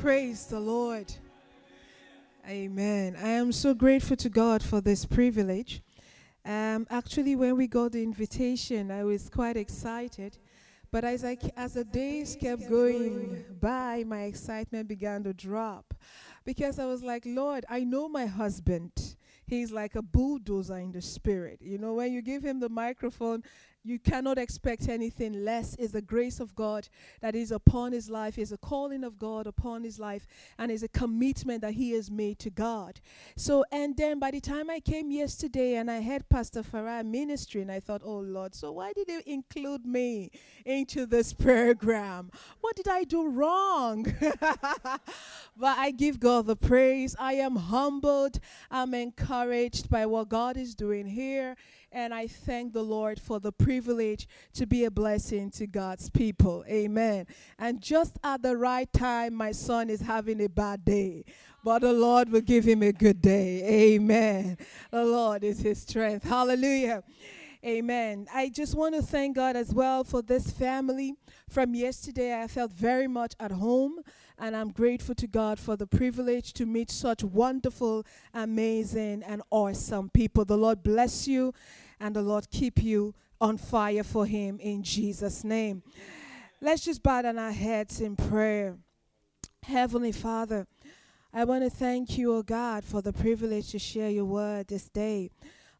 Praise the Lord. Amen. I am so grateful to God for this privilege. Um, actually, when we got the invitation, I was quite excited. But as, I, as the days kept going by, my excitement began to drop. Because I was like, Lord, I know my husband. He's like a bulldozer in the spirit. You know, when you give him the microphone, you cannot expect anything less is the grace of God that is upon his life, is a calling of God upon his life, and is a commitment that he has made to God. So, and then by the time I came yesterday and I heard Pastor Farah ministry, and I thought, oh Lord, so why did you include me into this program? What did I do wrong? but I give God the praise. I am humbled, I'm encouraged by what God is doing here and I thank the Lord for the privilege to be a blessing to God's people. Amen. And just at the right time, my son is having a bad day, but the Lord will give him a good day. Amen. The Lord is his strength. Hallelujah. Amen. I just want to thank God as well for this family. From yesterday, I felt very much at home, and I'm grateful to God for the privilege to meet such wonderful, amazing, and awesome people. The Lord bless you, and the Lord keep you on fire for Him in Jesus' name. Let's just bow down our heads in prayer. Heavenly Father, I want to thank you, O oh God, for the privilege to share your word this day.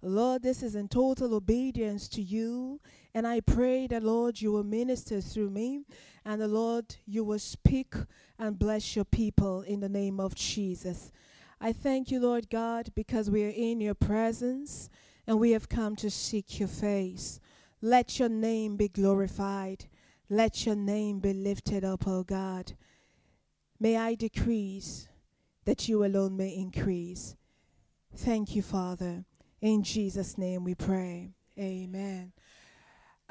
Lord, this is in total obedience to you. And I pray that, Lord, you will minister through me. And the Lord, you will speak and bless your people in the name of Jesus. I thank you, Lord God, because we are in your presence and we have come to seek your face. Let your name be glorified. Let your name be lifted up, O God. May I decrease that you alone may increase. Thank you, Father. In Jesus' name we pray. Amen.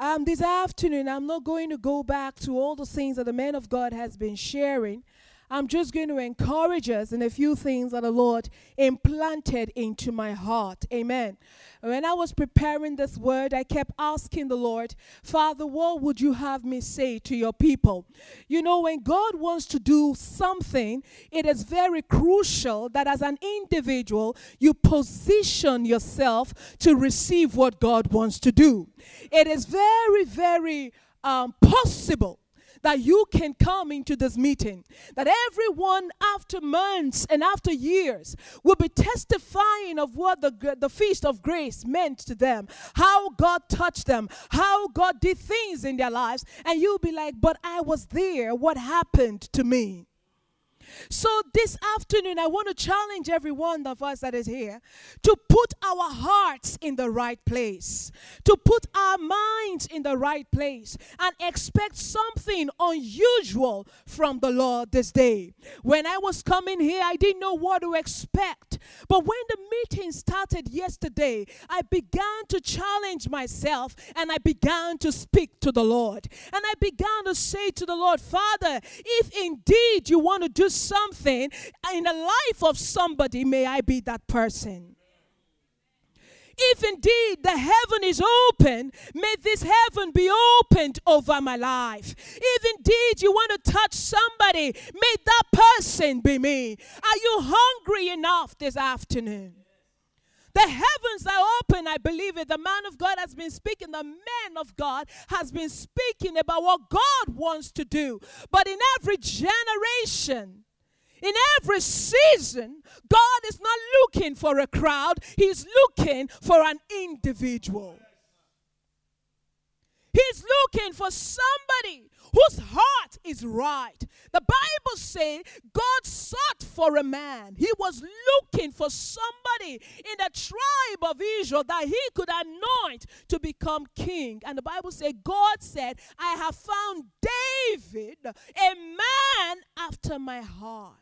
Um, this afternoon, I'm not going to go back to all the things that the man of God has been sharing. I'm just going to encourage us in a few things that the Lord implanted into my heart. Amen. When I was preparing this word, I kept asking the Lord, Father, what would you have me say to your people? You know, when God wants to do something, it is very crucial that as an individual, you position yourself to receive what God wants to do. It is very, very um, possible that you can come into this meeting. That everyone, after months and after years, will be testifying of what the, the feast of grace meant to them, how God touched them, how God did things in their lives. And you'll be like, But I was there. What happened to me? So this afternoon, I want to challenge every one of us that is here to put our hearts in the right place, to put our minds in the right place, and expect something unusual from the Lord this day. When I was coming here, I didn't know what to expect. But when the meeting started yesterday, I began to challenge myself and I began to speak to the Lord. And I began to say to the Lord, Father, if indeed you want to do something in the life of somebody, may I be that person. If indeed the heaven is open, may this heaven be opened over my life. If indeed you want to touch somebody, may that person be me. Are you hungry enough this afternoon? The heavens are open, I believe it. The man of God has been speaking, the man of God has been speaking about what God wants to do. But in every generation, in every season, God is not looking for a crowd, He's looking for an individual. Looking for somebody whose heart is right. The Bible says God sought for a man. He was looking for somebody in the tribe of Israel that he could anoint to become king. And the Bible says God said, I have found David, a man after my heart.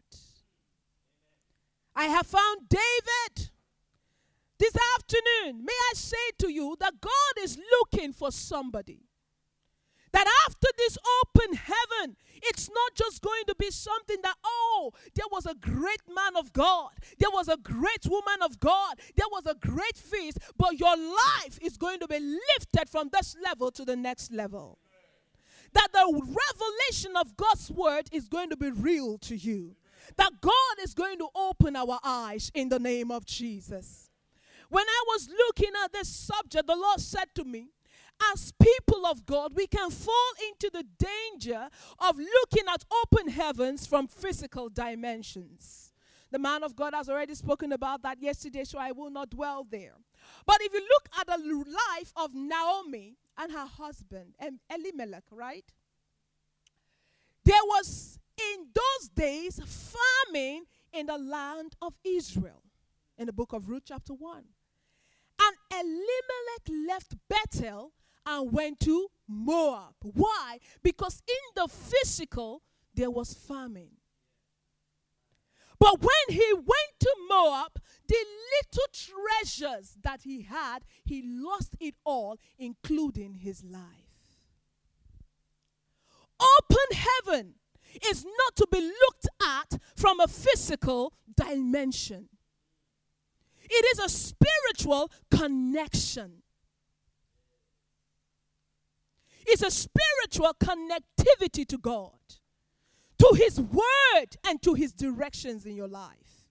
I have found David. This afternoon, may I say to you that God is looking for somebody. That after this open heaven, it's not just going to be something that, oh, there was a great man of God, there was a great woman of God, there was a great feast, but your life is going to be lifted from this level to the next level. that the revelation of God's word is going to be real to you. That God is going to open our eyes in the name of Jesus. When I was looking at this subject, the Lord said to me, as people of God, we can fall into the danger of looking at open heavens from physical dimensions. The man of God has already spoken about that yesterday, so I will not dwell there. But if you look at the life of Naomi and her husband, Elimelech, right? There was in those days famine in the land of Israel in the book of Ruth, chapter 1. And Elimelech left Bethel and went to Moab. Why? Because in the physical, there was famine. But when he went to Moab, the little treasures that he had, he lost it all, including his life. Open heaven is not to be looked at from a physical dimension, it is a spiritual connection. It's a spiritual connectivity to God to his word and to his directions in your life.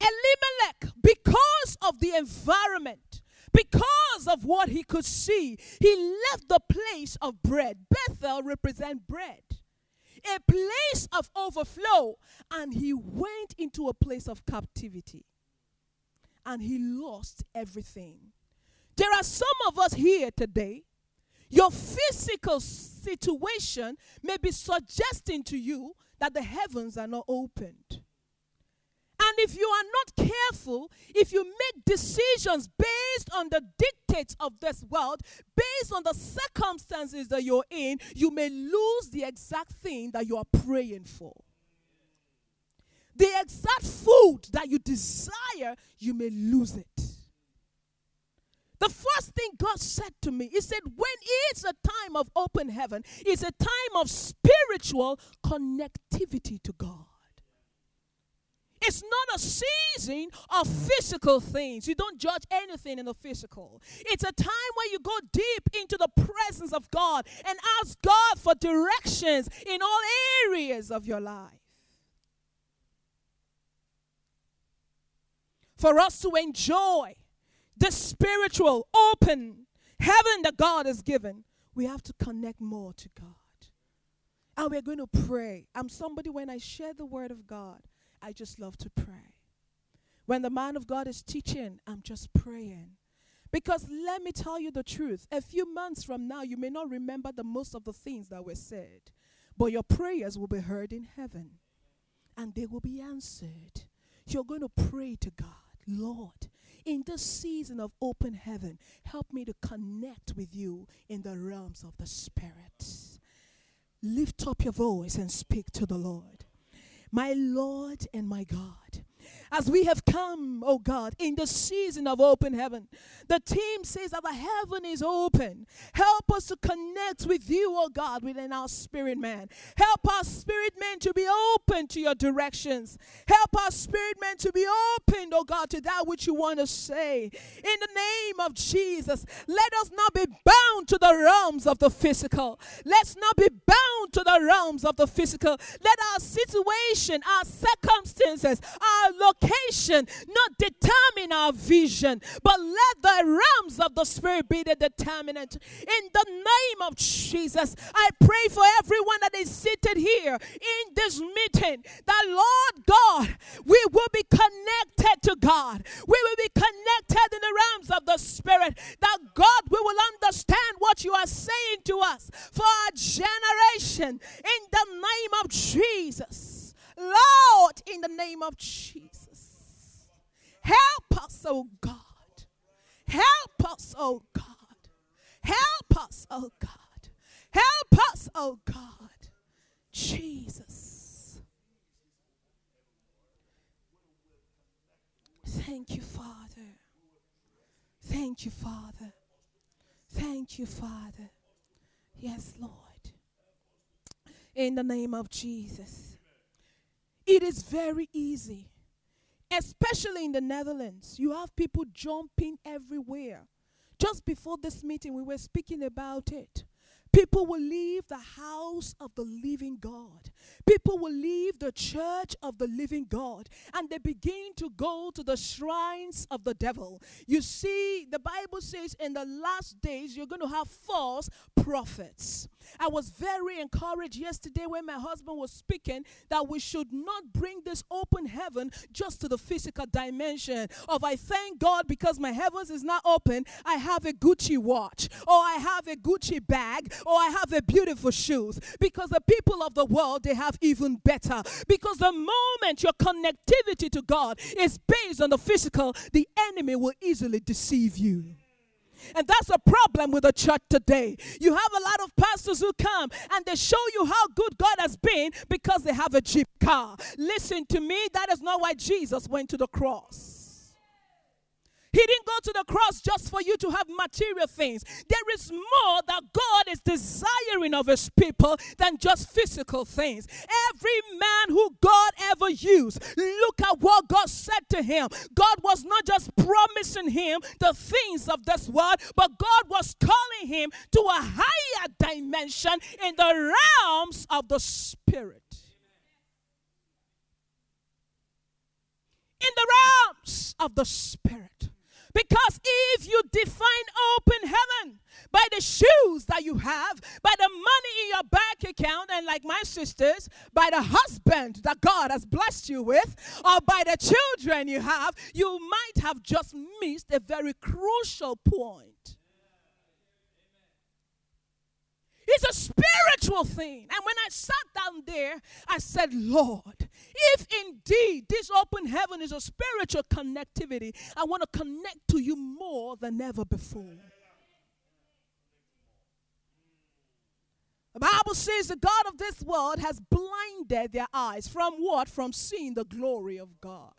Elimelech, because of the environment, because of what he could see, he left the place of bread. Bethel represent bread, a place of overflow, and he went into a place of captivity. And he lost everything. There are some of us here today your physical situation may be suggesting to you that the heavens are not opened. And if you are not careful, if you make decisions based on the dictates of this world, based on the circumstances that you're in, you may lose the exact thing that you are praying for. The exact food that you desire, you may lose it. The first thing God said to me, He said, when it's a time of open heaven, it's a time of spiritual connectivity to God. It's not a season of physical things. You don't judge anything in the physical. It's a time where you go deep into the presence of God and ask God for directions in all areas of your life. For us to enjoy the spiritual, open heaven that God has given, we have to connect more to God. And we're going to pray. I'm somebody, when I share the word of God, I just love to pray. When the man of God is teaching, I'm just praying. Because let me tell you the truth. A few months from now, you may not remember the most of the things that were said, but your prayers will be heard in heaven and they will be answered. You're going to pray to God, Lord, in this season of open heaven, help me to connect with you in the realms of the Spirit. Lift up your voice and speak to the Lord. My Lord and my God, as we have come, oh God, in the season of open heaven. The team says that the heaven is open. Help us to connect with you, oh God, within our spirit man. Help our spirit man to be open to your directions. Help our spirit man to be open, oh God, to that which you want to say. In the name of Jesus, let us not be bound to the realms of the physical. Let's not be bound to the realms of the physical. Let our situation, our circumstances, our location, not determine our vision, but let the realms of the Spirit be the determinant. In the name of Jesus, I pray for everyone that is seated here in this meeting that, Lord God, we will be connected to God. We will be connected in the realms of the Spirit. That God, we will understand what you are saying to us for our generation in the name of Jesus. Lord, in the name of Jesus. Help us, oh God. Help us, oh God. Help us, oh God. Help us, oh God. Jesus. Thank you, Father. Thank you, Father. Thank you, Father. Yes, Lord. In the name of Jesus. It is very easy especially in the Netherlands. You have people jumping everywhere. Just before this meeting, we were speaking about it. People will leave the house of the living God. People will leave the church of the living God and they begin to go to the shrines of the devil. You see, the Bible says in the last days you're going to have false prophets. I was very encouraged yesterday when my husband was speaking that we should not bring this open heaven just to the physical dimension of I thank God because my heavens is not open. I have a Gucci watch or I have a Gucci bag or I have a beautiful shoes because the people of the world they have even better because the moment your connectivity to God is based on the physical the enemy will easily deceive you. And that's a problem with the church today. You have a lot of pastors who come and they show you how good God has been because they have a Jeep car. Listen to me, that is not why Jesus went to the cross. He didn't go to the cross just for you to have material things. There is more that God is desiring of his people than just physical things. Every man who God ever used, look at what God said to him. God was not just promising him the things of this world, but God was calling him to a higher dimension in the realms of the spirit. In the realms of the spirit. Because if you define open heaven by the shoes that you have, by the money in your bank account, and like my sisters, by the husband that God has blessed you with, or by the children you have, you might have just missed a very crucial point. It's a spiritual thing. And when I sat down there, I said, Lord, if indeed this open heaven is a spiritual connectivity, I want to connect to you more than ever before. The Bible says the God of this world has blinded their eyes from what? From seeing the glory of God.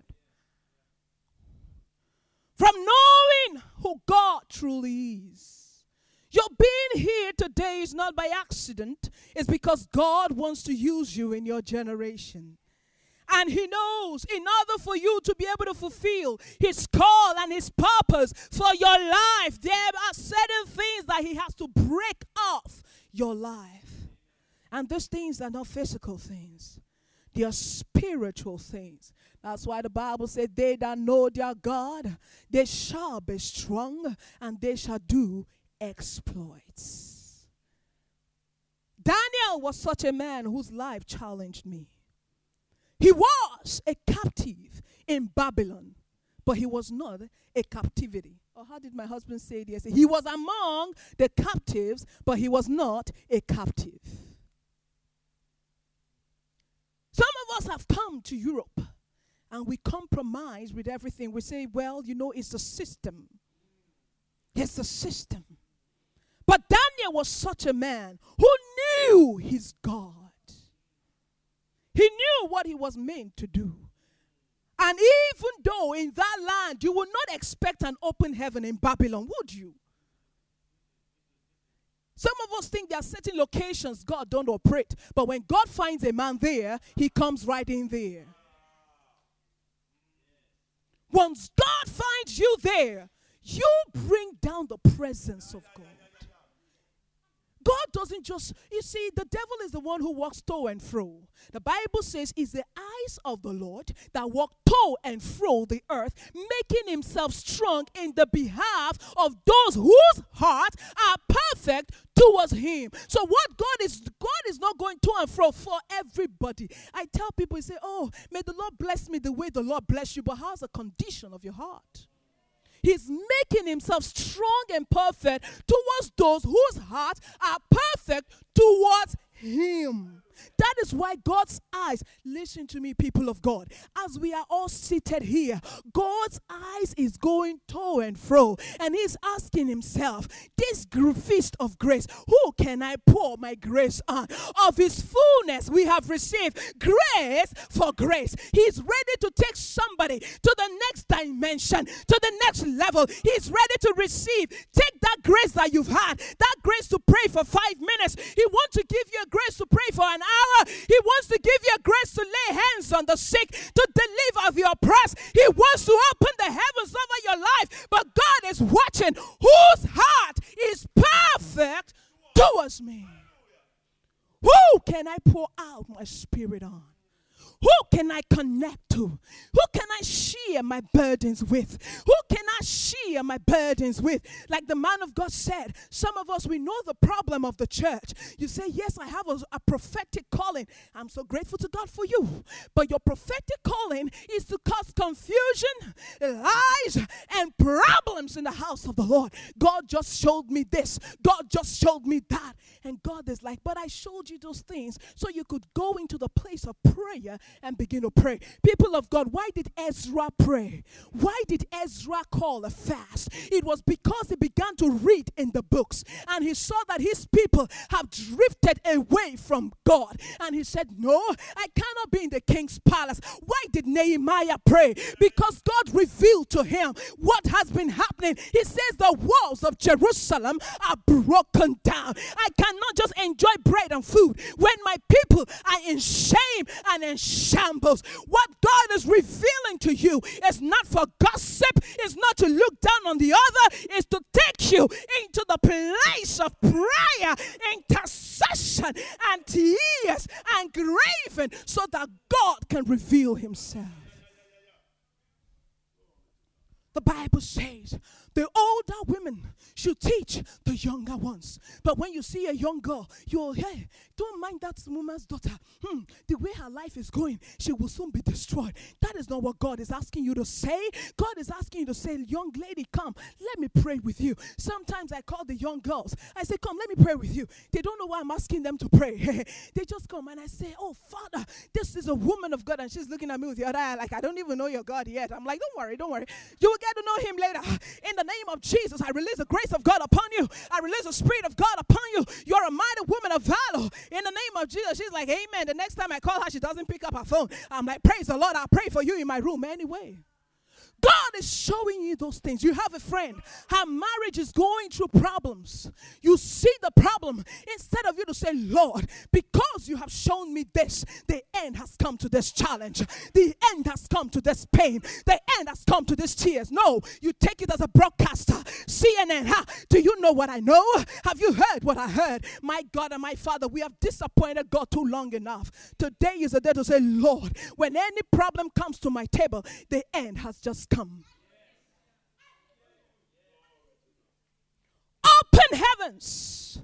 From knowing who God truly is. Your being here today is not by accident, it's because God wants to use you in your generation. And He knows in order for you to be able to fulfill His call and His purpose for your life, there are certain things that He has to break off your life. And those things are not physical things, they are spiritual things. That's why the Bible said, They that know their God, they shall be strong and they shall do exploits. Daniel was such a man whose life challenged me. He was a captive in Babylon, but he was not a captivity. Or how did my husband say it yesterday? He was among the captives, but he was not a captive. Some of us have come to Europe and we compromise with everything. We say, well, you know, it's the system. It's the system. Daniel was such a man who knew his God. He knew what he was meant to do. And even though in that land you would not expect an open heaven in Babylon, would you? Some of us think there are certain locations God don't operate, but when God finds a man there, he comes right in there. Once God finds you there, you bring down the presence of God. God doesn't just, you see, the devil is the one who walks to and fro. The Bible says, "Is the eyes of the Lord that walk to and fro the earth, making himself strong in the behalf of those whose hearts are perfect towards him. So what God is God is not going to and fro for everybody. I tell people, you say, Oh, may the Lord bless me the way the Lord bless you, but how's the condition of your heart? He's making himself strong and perfect towards those whose hearts are perfect towards him. That is why God's eyes, listen to me, people of God, as we are all seated here, God's eyes is going to and fro, and He's asking Himself, This feast of grace, who can I pour my grace on? Of His fullness, we have received grace for grace. He's ready to take somebody to the next dimension, to the next level. He's ready to receive. Take that grace that you've had, that grace to pray for five minutes. He wants to give you a grace to pray for an hour. He wants to give you grace to lay hands on the sick, to deliver the oppressed. He wants to open the heavens over your life. But God is watching whose heart is perfect towards me. Who can I pour out my spirit on? Who can I connect to? Who can I share my burdens with? Who can I share my burdens with? Like the man of God said, some of us, we know the problem of the church. You say, Yes, I have a, a prophetic calling. I'm so grateful to God for you. But your prophetic calling is to cause confusion, lies, and problems in the house of the Lord. God just showed me this. God just showed me that. And God is like, But I showed you those things so you could go into the place of prayer and begin to pray. People of God, why did Ezra pray? Why did Ezra call a fast? It was because he began to read in the books and he saw that his people have drifted away from God. And he said, No, I cannot be in the king's palace. Why did Nehemiah pray? Because God revealed to him what has been happening. He says, The walls of Jerusalem are broken down. I cannot just enjoy bread and food when my people are in shame and in shambles. What God is revealing to you is not for gossip, it's not to look down on the other, it's to take you into the place of prayer, intercession, and tears and grieving so that God can reveal Himself. The Bible says the older women should teach the younger ones. But when you see a young girl, you'll, hey, don't mind that woman's daughter. Hmm, the way her life is going, she will soon be destroyed. That is not what God is asking you to say. God is asking you to say, young lady, come, let me pray with you. Sometimes I call the young girls. I say, come, let me pray with you. They don't know why I'm asking them to pray. they just come and I say, oh, Father, this is a woman of God. And she's looking at me with the other eye like, I don't even know your God yet. I'm like, don't worry, don't worry. You will get to know him later. In the name of Jesus, I release the grace of God upon you. I release the Spirit of God upon you. You're a mighty woman of valor. In the name of Jesus, she's like, Amen. The next time I call her, she doesn't pick up her phone. I'm like, Praise the Lord. I'll pray for you in my room anyway. God is showing you those things. You have a friend, her marriage is going through problems. You see the problem. Instead of you to say, Lord, because you have shown me this, the end has come to this challenge. The end has come to this pain. The end has come to this tears. No, you take it as a broadcaster. CNN, ha, do you know what I know? Have you heard what I heard? My God and my Father, we have disappointed God too long enough. Today is the day to say, Lord, when any problem comes to my table, the end has just come. Open heavens.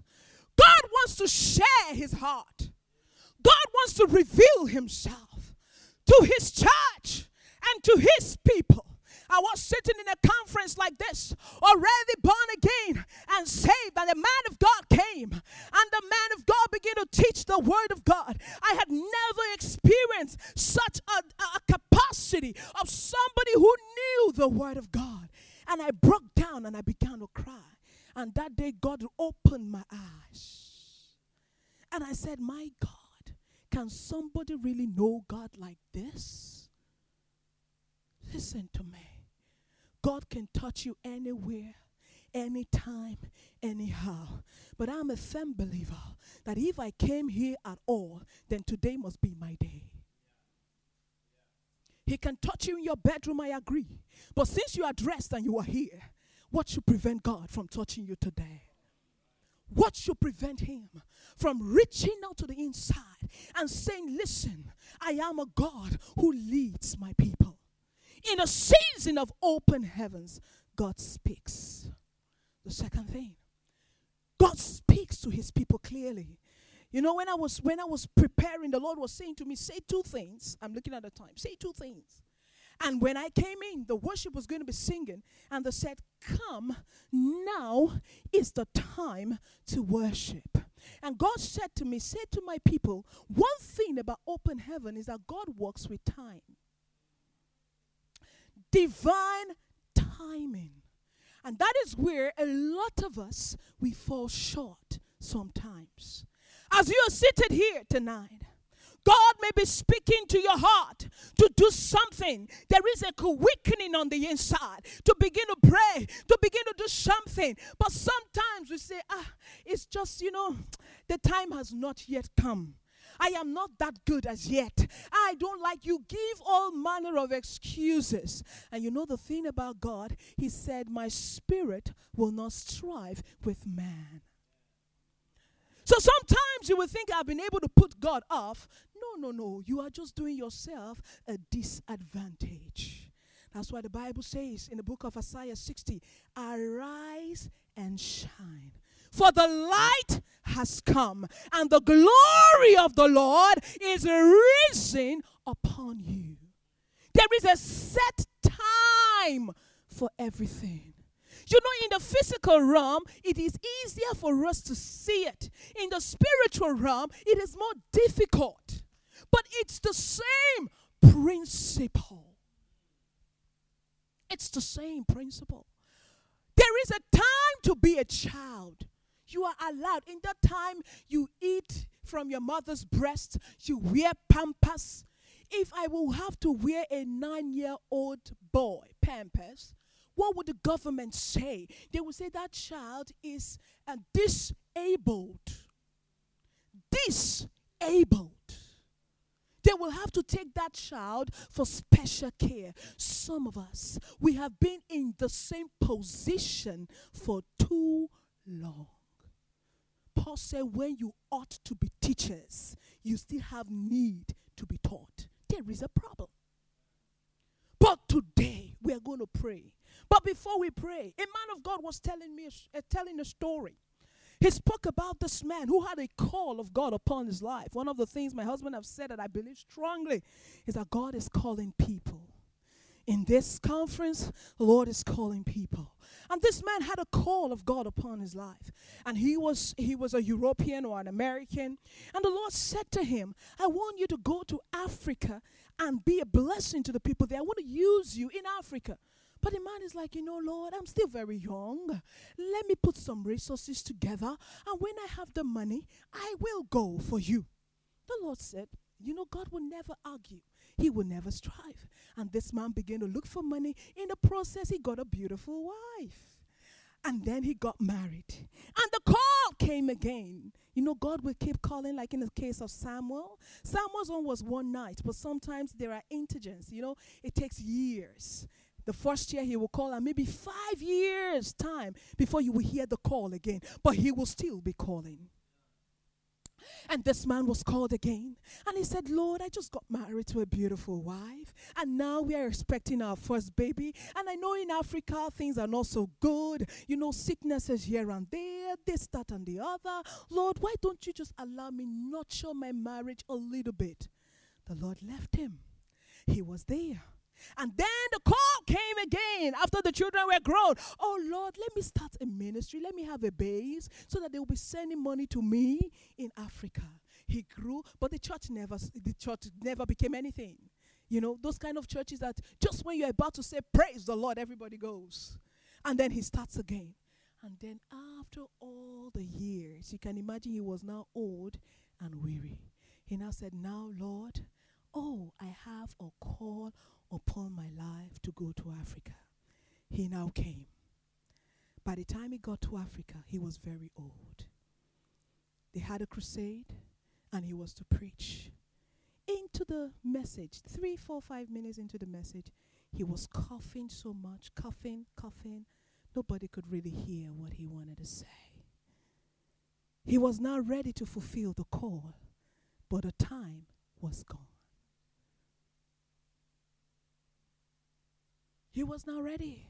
God wants to share his heart. God wants to reveal himself to his church and to his people. I was sitting in a conference like this, already born again and saved, and the man of God came, and the man of God began to teach the word of God. I had never experienced such a, a capacity of somebody who knew the word of God. And I broke down and I began to cry. And that day, God opened my eyes. And I said, My God, can somebody really know God like this? Listen to me. God can touch you anywhere, anytime, anyhow. But I'm a firm believer that if I came here at all, then today must be my day. He can touch you in your bedroom, I agree. But since you are dressed and you are here, what should prevent God from touching you today? What should prevent Him from reaching out to the inside and saying, Listen, I am a God who leads my people? In a season of open heavens, God speaks. The second thing, God speaks to his people clearly. You know, when I was when I was preparing, the Lord was saying to me, say two things. I'm looking at the time. Say two things. And when I came in, the worship was going to be singing, and they said, Come, now is the time to worship. And God said to me, Say to my people, one thing about open heaven is that God works with time. Divine timing. And that is where a lot of us we fall short sometimes. As you are seated here tonight, God may be speaking to your heart to do something. There is a quickening on the inside to begin to pray, to begin to do something. But sometimes we say, ah, it's just, you know, the time has not yet come. I am not that good as yet. I don't like you. Give all manner of excuses. And you know the thing about God? He said, My spirit will not strive with man. So sometimes you will think I've been able to put God off. No, no, no. You are just doing yourself a disadvantage. That's why the Bible says in the book of Isaiah 60 Arise and shine. For the light has come, and the glory of the Lord is risen upon you. There is a set time for everything. You know, in the physical realm, it is easier for us to see it. In the spiritual realm, it is more difficult. But it's the same principle. It's the same principle. There is a time to be a child. You are allowed. In that time, you eat from your mother's breast, you wear pampers. If I will have to wear a nine year old boy pampers, what would the government say? They would say that child is uh, disabled. Disabled. They will have to take that child for special care. Some of us, we have been in the same position for too long. Paul said, when you ought to be teachers, you still have need to be taught. There is a problem. But today, we are going to pray but before we pray, a man of God was telling me, uh, telling a story. He spoke about this man who had a call of God upon his life. One of the things my husband have said that I believe strongly is that God is calling people. In this conference, the Lord is calling people. And this man had a call of God upon his life. And he was he was a European or an American. And the Lord said to him, I want you to go to Africa and be a blessing to the people there. I want to use you in Africa. But the man is like, you know, Lord, I'm still very young. Let me put some resources together. And when I have the money, I will go for you. The Lord said, you know, God will never argue. He will never strive. And this man began to look for money. In the process, he got a beautiful wife. And then he got married. And the call came again. You know, God will keep calling, like in the case of Samuel. Samuel's one was one night, but sometimes there are intelligence. You know, it takes years. The first year he will call, and maybe five years' time before you will hear the call again. But he will still be calling. And this man was called again. And he said, Lord, I just got married to a beautiful wife. And now we are expecting our first baby. And I know in Africa things are not so good. You know, sicknesses here and there, this, that, and the other. Lord, why don't you just allow me nurture my marriage a little bit? The Lord left him. He was there. And then the call came again after the children were grown. Oh Lord, let me start a ministry. Let me have a base so that they will be sending money to me in Africa. He grew, but the church never the church never became anything. You know, those kind of churches that just when you're about to say praise the Lord, everybody goes. And then he starts again. And then after all the years, you can imagine he was now old and weary. He now said, Now, Lord, oh, I have a call upon my life to go to Africa. He now came. By the time he got to Africa, he was very old. They had a crusade, and he was to preach. Into the message, three, four, five minutes into the message, he was coughing so much, coughing, coughing. Nobody could really hear what he wanted to say. He was now ready to fulfill the call, but the time was gone. He was not ready.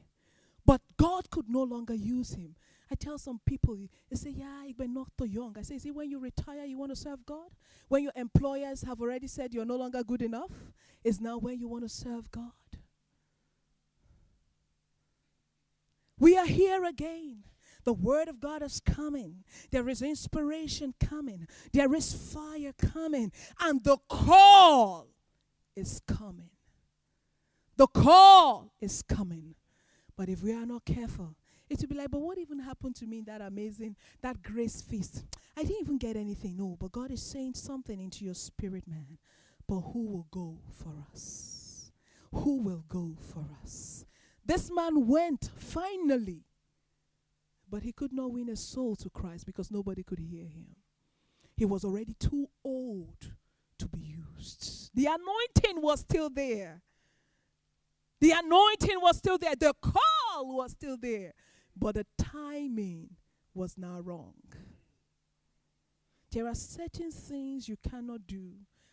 But God could no longer use him. I tell some people, they say, Yeah, you're not too young. I say, See, when you retire, you want to serve God? When your employers have already said you're no longer good enough, is now when you want to serve God. We are here again. The word of God is coming. There is inspiration coming. There is fire coming. And the call is coming. The call is coming. But if we are not careful, it will be like, but what even happened to me in that amazing, that grace feast? I didn't even get anything. No, but God is saying something into your spirit, man. But who will go for us? Who will go for us? This man went finally, but he could not win a soul to Christ because nobody could hear him. He was already too old to be used. The anointing was still there, the anointing was still there. The call was still there. But the timing was now wrong. There are certain things you cannot do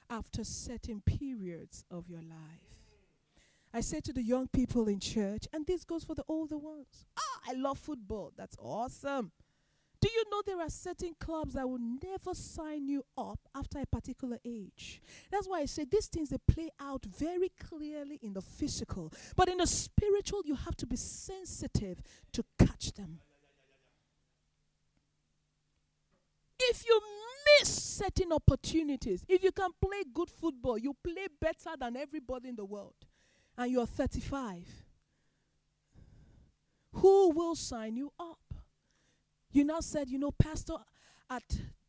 after certain periods of your life. I say to the young people in church, and this goes for the older ones. Ah, I love football. That's awesome. Do you know there are certain clubs that will never sign you up after a particular age? That's why I say these things they play out very clearly in the physical, but in the spiritual, you have to be sensitive to catch them. If you miss certain opportunities, if you can play good football, you play better than everybody in the world, and you're 35, who will sign you up? You now said, you know, Pastor, at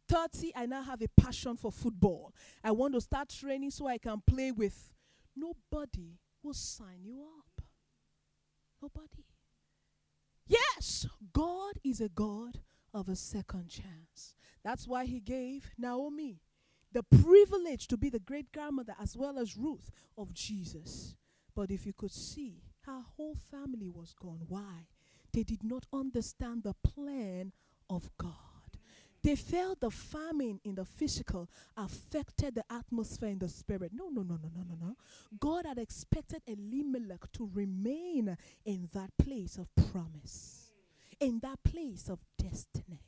30, I now have a passion for football. I want to start training so I can play with. Nobody will sign you up. Nobody. Yes, God is a God of a second chance. That's why he gave Naomi the privilege to be the great grandmother as well as Ruth of Jesus. But if you could see, her whole family was gone. Why? They did not understand the plan of God. They felt the famine in the physical affected the atmosphere in the spirit. No, no, no, no, no, no, no. God had expected Elimelech to remain in that place of promise, in that place of destiny.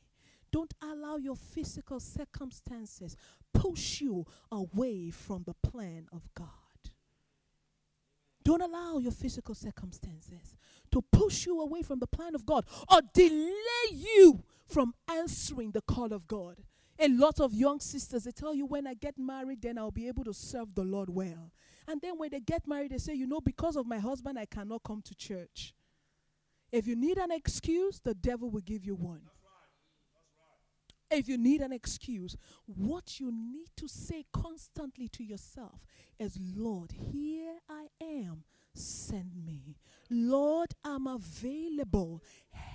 Don't allow your physical circumstances push you away from the plan of God. Don't allow your physical circumstances to push you away from the plan of God or delay you from answering the call of God. A lot of young sisters, they tell you, when I get married, then I'll be able to serve the Lord well. And then when they get married, they say, you know, because of my husband, I cannot come to church. If you need an excuse, the devil will give you one. If you need an excuse, what you need to say constantly to yourself is, Lord, here I am, send me. Lord, I'm available.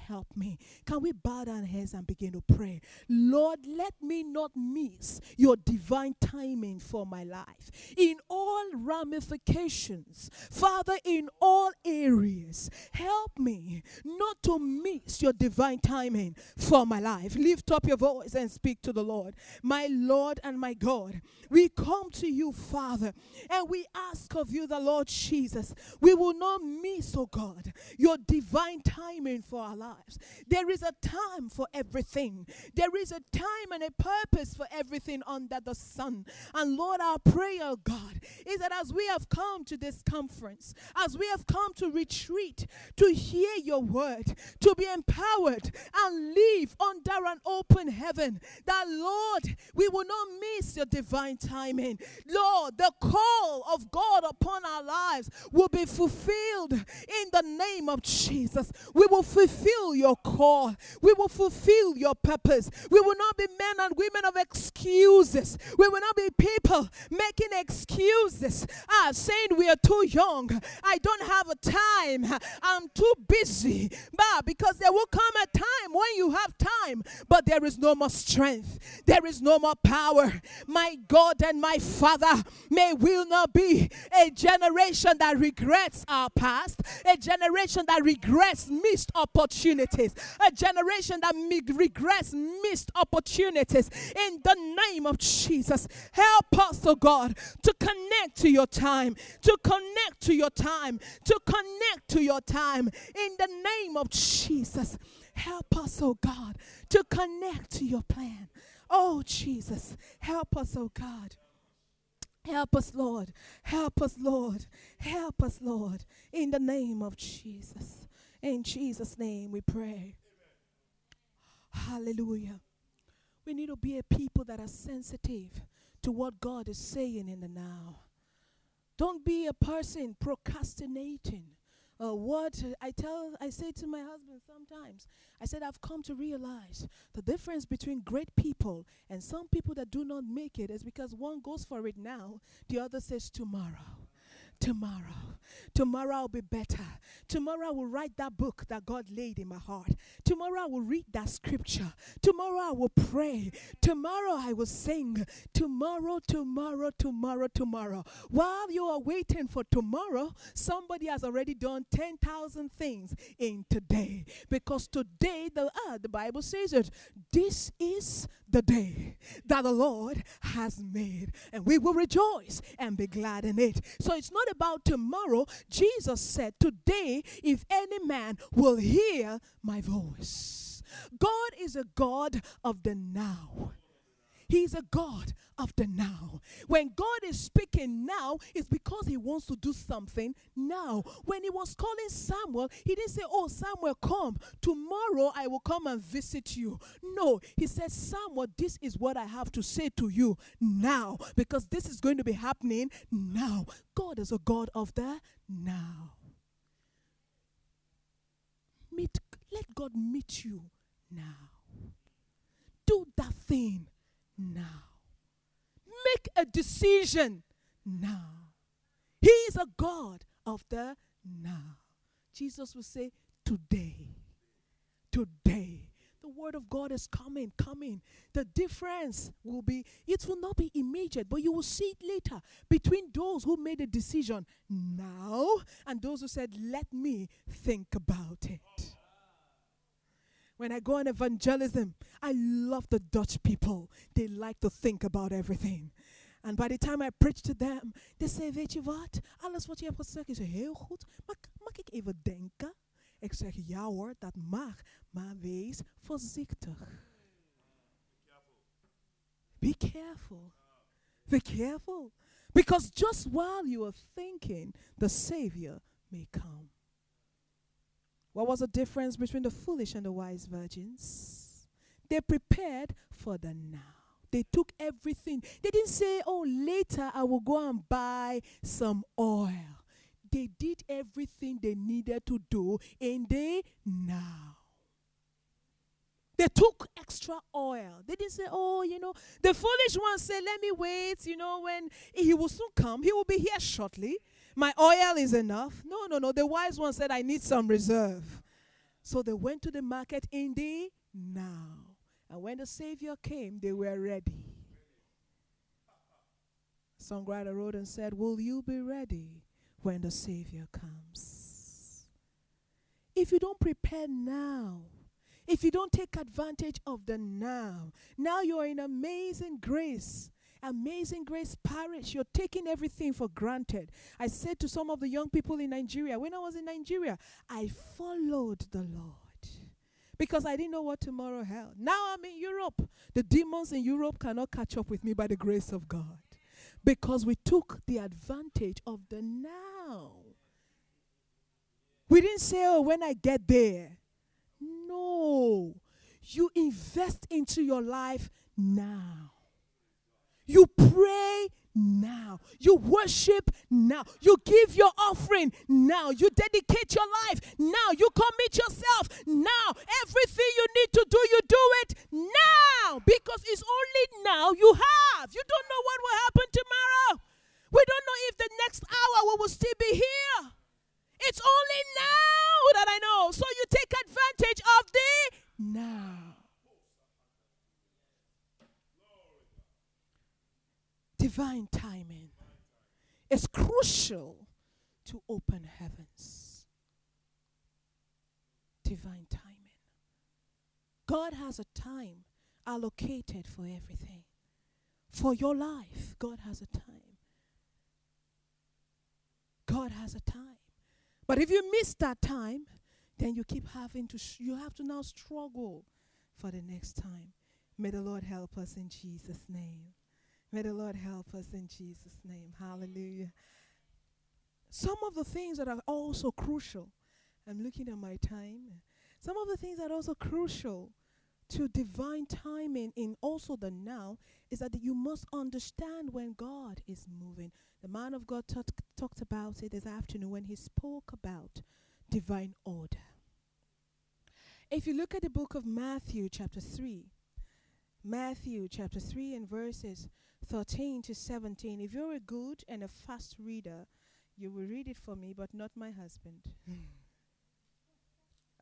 Help me. Can we bow down heads and begin to pray? Lord, let me not miss your divine timing for my life in all ramifications. Father, in all areas, help me not to miss your divine timing for my life. Lift up your voice and speak to the Lord. My Lord and my God, we come to you, Father, and we ask of you, the Lord Jesus, we will not miss, oh God, your divine timing for our lives. There is a time for everything, there is a time and a purpose for everything under the sun. And Lord, our prayer, oh God, is that as we have come to this conference, as we have come to retreat, to hear your word, to be empowered and live under an open heaven, that Lord, we will not miss your divine timing. Lord, the call of God upon our lives will be fulfilled in the name of Jesus. We will fulfill your call. We will fulfill your purpose. We will not be men and women of excuses. We will not be people making excuses. Ah, saying we are too young. I don't have a time. I'm too busy. But because there will come a time when you have time, but there is no more strength. There is no more power. My God and my Father, may we not be a generation that regrets our past, a generation that regrets missed opportunities, a generation that regrets missed opportunities. In the name of Jesus, help us, oh God, to connect to your time, to connect to your time, to connect to your time. In the name of Jesus, help us, oh God, to connect to your plan. Oh, Jesus, help us, oh God. Help us, Lord. Help us, Lord. Help us, Lord. In the name of Jesus. In Jesus' name we pray. Hallelujah. We need to be a people that are sensitive to what God is saying in the now. Don't be a person procrastinating. Uh, what I tell, I say to my husband sometimes, I said, I've come to realize the difference between great people and some people that do not make it is because one goes for it now, the other says tomorrow. Tomorrow. Tomorrow I'll be better. Tomorrow I will write that book that God laid in my heart. Tomorrow I will read that scripture. Tomorrow I will pray. Tomorrow I will sing. Tomorrow, tomorrow, tomorrow, tomorrow. While you are waiting for tomorrow, somebody has already done 10,000 things in today. Because today, the, uh, the Bible says it, this is the day that the Lord has made, and we will rejoice and be glad in it. So it's not about tomorrow. Jesus said, Today, if any man will hear my voice. God is a God of the now. He's a God of the now. When God is speaking now, it's because He wants to do something now. When He was calling Samuel, He didn't say, Oh, Samuel, come. Tomorrow I will come and visit you. No, He said, Samuel, this is what I have to say to you now because this is going to be happening now. God is a God of the now. Meet, let God meet you now. Do that thing now. Make a decision now. He is a God of the now. Jesus will say, Today, today. The word of God is coming, coming. The difference will be, it will not be immediate, but you will see it later between those who made a decision now and those who said, Let me think about it. When I go on evangelism, I love the Dutch people. They like to think about everything. And by the time I preach to them, they say, weet je wat? Alles wat je hebt gezegd is heel goed. Maar mag ik even denken? Ik zeg, ja hoor, dat mag. Maar wees voorzichtig. Be careful. Be careful. Because just while you are thinking, the Savior may come. What was the difference between the foolish and the wise virgins? They prepared for the now. They took everything. They didn't say, oh, later I will go and buy some oil. They did everything they needed to do in the now. They took extra oil. They didn't say, oh, you know, the foolish one said, let me wait, you know, when he will soon come. He will be here shortly. My oil is enough. No, no, no. The wise one said, I need some reserve. So they went to the market in the now. And when the Savior came, they were ready. Songwriter wrote and said, Will you be ready when the Savior comes? If you don't prepare now, if you don't take advantage of the now, now you are in amazing grace Amazing Grace Parish, you're taking everything for granted. I said to some of the young people in Nigeria, when I was in Nigeria, I followed the Lord because I didn't know what tomorrow held. Now I'm in Europe. The demons in Europe cannot catch up with me by the grace of God because we took the advantage of the now. We didn't say, oh, when I get there. No. You invest into your life now. You pray now. You worship now. You give your offering now. You dedicate your life now. You commit yourself now. Everything you need to do, you do it now because it's only now you have. You don't know what will happen tomorrow. We don't know if the next hour we will still be here. It's only now that I know. So you take advantage of the now. Divine timing is crucial to open heavens. Divine timing. God has a time allocated for everything. For your life, God has a time. God has a time. But if you miss that time, then you keep having to, you have to now struggle for the next time. May the Lord help us in Jesus' name. May the Lord help us in Jesus' name. Hallelujah. Some of the things that are also crucial, I'm looking at my time. Some of the things that are also crucial to divine timing in also the now is that you must understand when God is moving. The man of God talk, talked about it this afternoon when he spoke about divine order. If you look at the book of Matthew, chapter 3, Matthew, chapter 3, and verses 13 to 17. If you're a good and a fast reader, you will read it for me, but not my husband.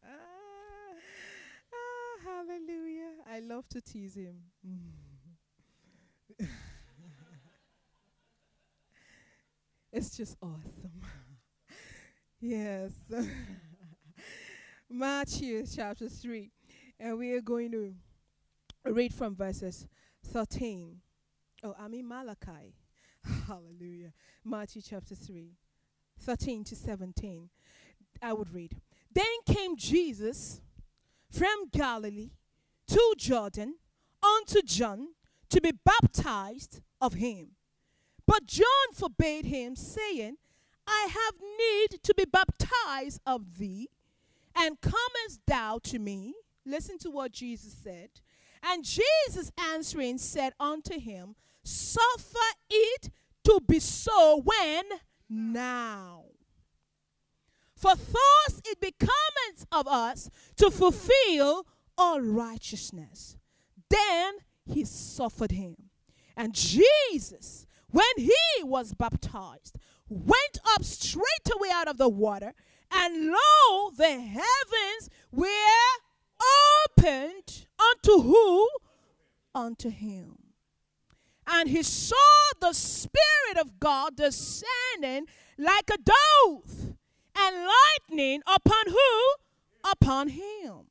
ah, ah, hallelujah. I love to tease him. it's just awesome. yes. Matthew chapter 3. And we are going to read from verses 13. Oh, I'm in Malachi. Hallelujah. Matthew chapter 3, 13 to 17. I would read. Then came Jesus from Galilee to Jordan unto John to be baptized of him. But John forbade him, saying, I have need to be baptized of thee, and comest thou to me? Listen to what Jesus said. And Jesus answering said unto him, Suffer it to be so when? Now. For thus it becometh of us to fulfill all righteousness. Then he suffered him. And Jesus, when he was baptized, went up straightway out of the water, and lo, the heavens were opened unto who? Unto him. And he saw the Spirit of God descending like a dove and lightning upon who? Upon him.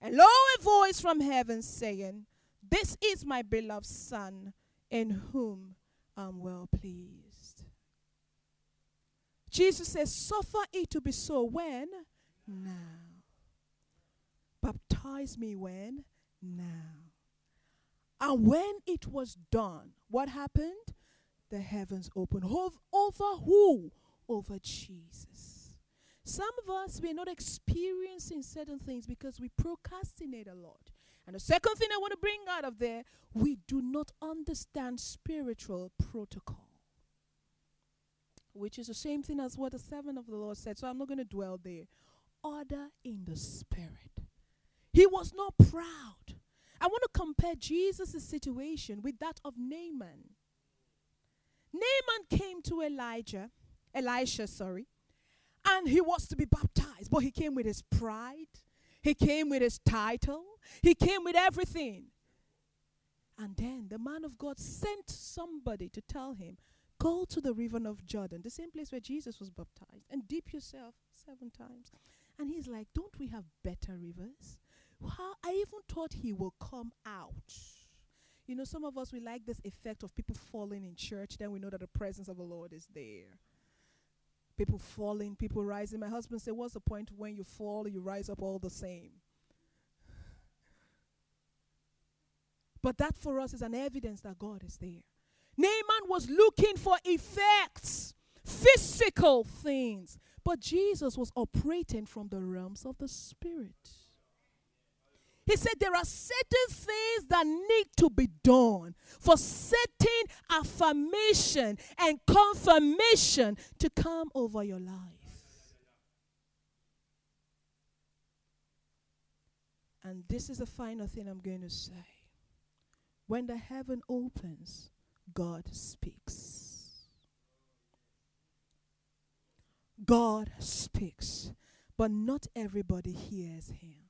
And lo, a voice from heaven saying, This is my beloved Son, in whom I'm well pleased. Jesus says, Suffer it to be so when? Now. Baptize me when? Now. And when it was done, what happened? The heavens opened. Over, who? Over Jesus. Some of us, we're not experiencing certain things because we procrastinate a lot. And the second thing I want to bring out of there, we do not understand spiritual protocol, which is the same thing as what the servant of the Lord said. So I'm not going to dwell there. Order in the spirit. He was not proud. I want to compare Jesus' situation with that of Naaman. Naaman came to Elijah, Elisha, sorry, and he was to be baptized, but he came with his pride, he came with his title, he came with everything. And then the man of God sent somebody to tell him, Go to the river of Jordan, the same place where Jesus was baptized, and dip yourself seven times. And he's like, Don't we have better rivers? How I even thought he will come out. You know, some of us we like this effect of people falling in church, then we know that the presence of the Lord is there. People falling, people rising. My husband said, What's the point when you fall, you rise up all the same? But that for us is an evidence that God is there. Naaman was looking for effects, physical things, but Jesus was operating from the realms of the Spirit. He said there are certain things that need to be done for certain affirmation and confirmation to come over your life. And this is the final thing I'm going to say. When the heaven opens, God speaks. God speaks, but not everybody hears him.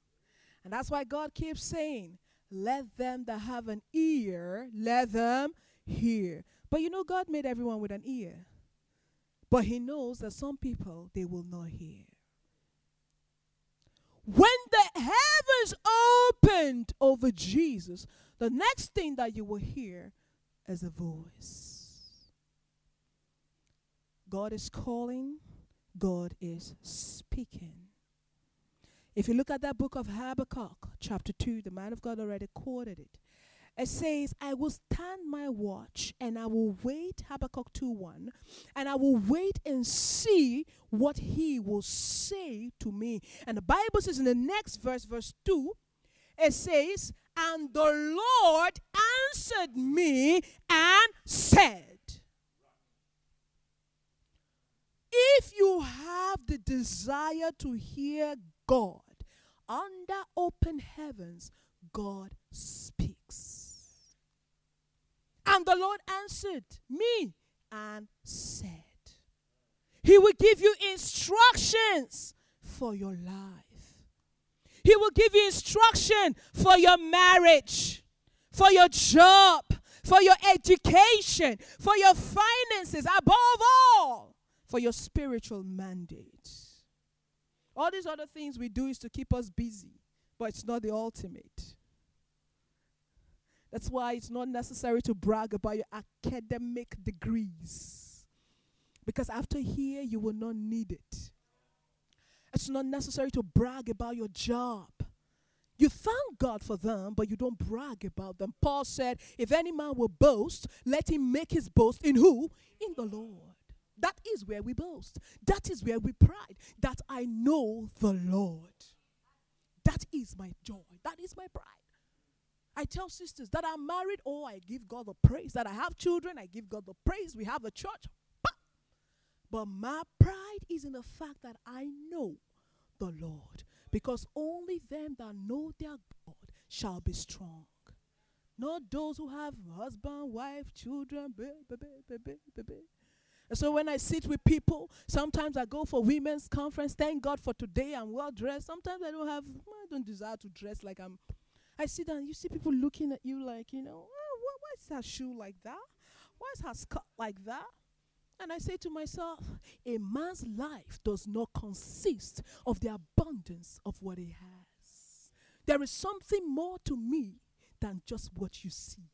And that's why God keeps saying, Let them that have an ear, let them hear. But you know, God made everyone with an ear. But He knows that some people, they will not hear. When the heavens opened over Jesus, the next thing that you will hear is a voice. God is calling, God is speaking. If you look at that book of Habakkuk, chapter 2, the man of God already quoted it. It says, I will stand my watch and I will wait, Habakkuk 2 1, and I will wait and see what he will say to me. And the Bible says in the next verse, verse 2, it says, And the Lord answered me and said, If you have the desire to hear God. Under open heavens, God speaks. And the Lord answered me and said, He will give you instructions for your life. He will give you instruction for your marriage, for your job, for your education, for your finances, above all, for your spiritual mandates. All these other things we do is to keep us busy, but it's not the ultimate. That's why it's not necessary to brag about your academic degrees. Because after here, you will not need it. It's not necessary to brag about your job. You thank God for them, but you don't brag about them. Paul said, If any man will boast, let him make his boast in who? In the Lord. That is where we boast. That is where we pride. That I know the Lord. That is my joy. That is my pride. I tell sisters that I'm married, oh, I give God the praise. That I have children, I give God the praise. We have a church. But my pride is in the fact that I know the Lord. Because only them that know their God shall be strong. Not those who have husband, wife, children, baby, baby, baby. And so when I sit with people, sometimes I go for women's conference. Thank God for today. I'm well dressed. Sometimes I don't have, I don't desire to dress like I'm. I sit down. You see people looking at you like, you know, oh, why is her shoe like that? Why is her skirt like that? And I say to myself, a man's life does not consist of the abundance of what he has. There is something more to me than just what you see.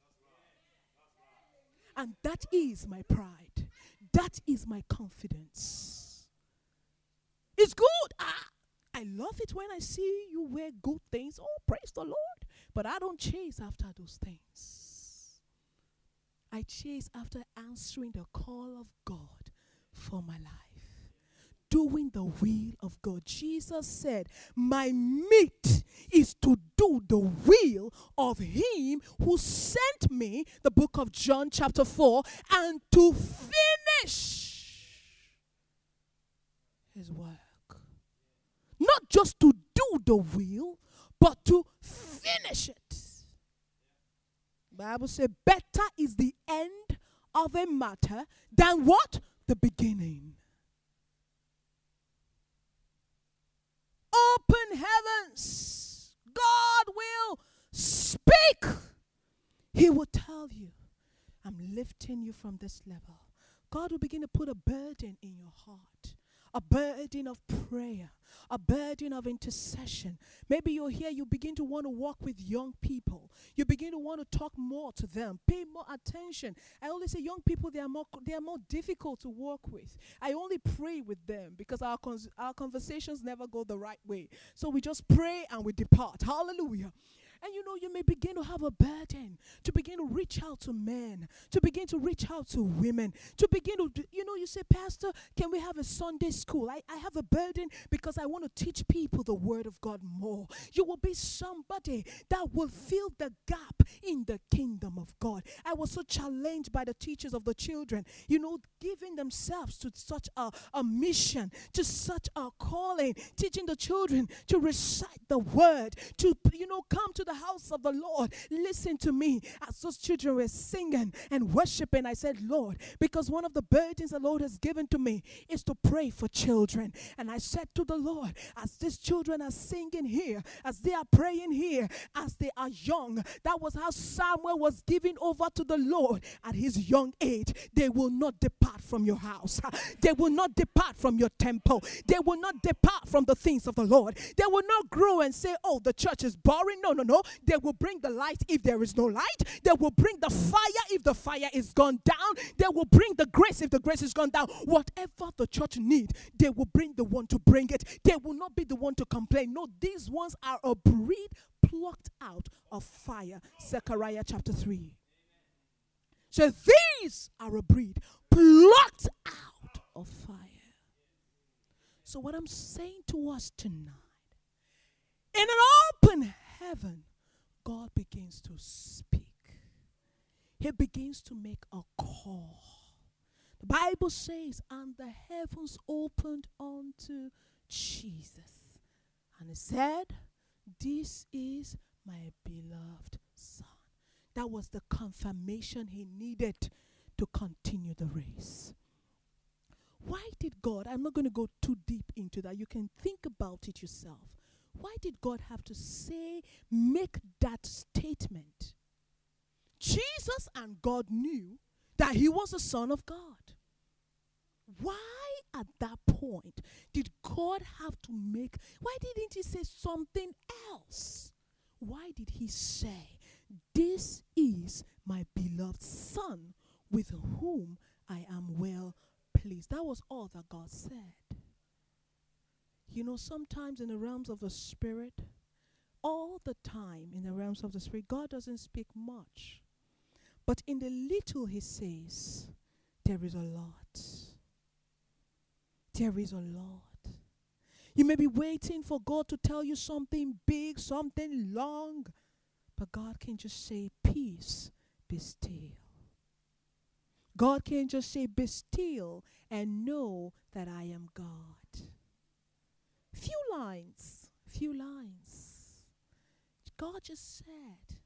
And that is my pride. That is my confidence. It's good. Ah, I love it when I see you wear good things. Oh, praise the Lord. But I don't chase after those things. I chase after answering the call of God for my life. Doing the will of God. Jesus said, My meat is to do the will of Him who sent me, the book of John, chapter 4, and to finish His work. Not just to do the will, but to finish it. Bible says, better is the end of a matter than what? The beginning. Open heavens. God will speak. He will tell you, I'm lifting you from this level. God will begin to put a burden in your heart a burden of prayer, a burden of intercession. Maybe you're here, you begin to want to walk with young people. You begin to want to talk more to them, pay more attention. I always say young people they are more they are more difficult to work with. I only pray with them because our cons- our conversations never go the right way. So we just pray and we depart. Hallelujah. And you know, you may begin to have a burden to begin to reach out to men, to begin to reach out to women, to begin to, you know, you say, Pastor, can we have a Sunday school? I, I have a burden because I want to teach people the word of God more. You will be somebody that will fill the gap in the kingdom of God. I was so challenged by the teachers of the children, you know, giving themselves to such a, a mission, to such a calling, teaching the children to recite the word, to, you know, come to the house of the Lord. Listen to me. As those children were singing and worshiping, I said, Lord, because one of the burdens the Lord has given to me is to pray for children. And I said to the Lord, as these children are singing here, as they are praying here, as they are young, that was how Samuel was given over to the Lord at his young age. They will not depart from your house, they will not depart from your temple, they will not depart from the things of the Lord. They will not grow and say, Oh, the church is boring. No, no, no. They will bring the light if there is no light. They will bring the fire if the fire is gone down. They will bring the grace if the grace is gone down. Whatever the church need, they will bring the one to bring it. They will not be the one to complain. No, these ones are a breed plucked out of fire. Zechariah chapter 3. So these are a breed plucked out of fire. So, what I'm saying to us tonight, in an open heaven, God begins to speak. He begins to make a call. The Bible says, and the heavens opened unto Jesus. And he said, This is my beloved Son. That was the confirmation he needed to continue the race. Why did God, I'm not going to go too deep into that, you can think about it yourself. Why did God have to say, make that statement? Jesus and God knew that he was the Son of God. Why at that point did God have to make, why didn't he say something else? Why did he say, This is my beloved Son with whom I am well pleased. That was all that God said. You know, sometimes in the realms of the Spirit, all the time in the realms of the Spirit, God doesn't speak much. But in the little He says, there is a lot. There is a lot. You may be waiting for God to tell you something big, something long, but God can just say, Peace, be still. God can just say, Be still and know that I am God. Few lines, few lines. God just said,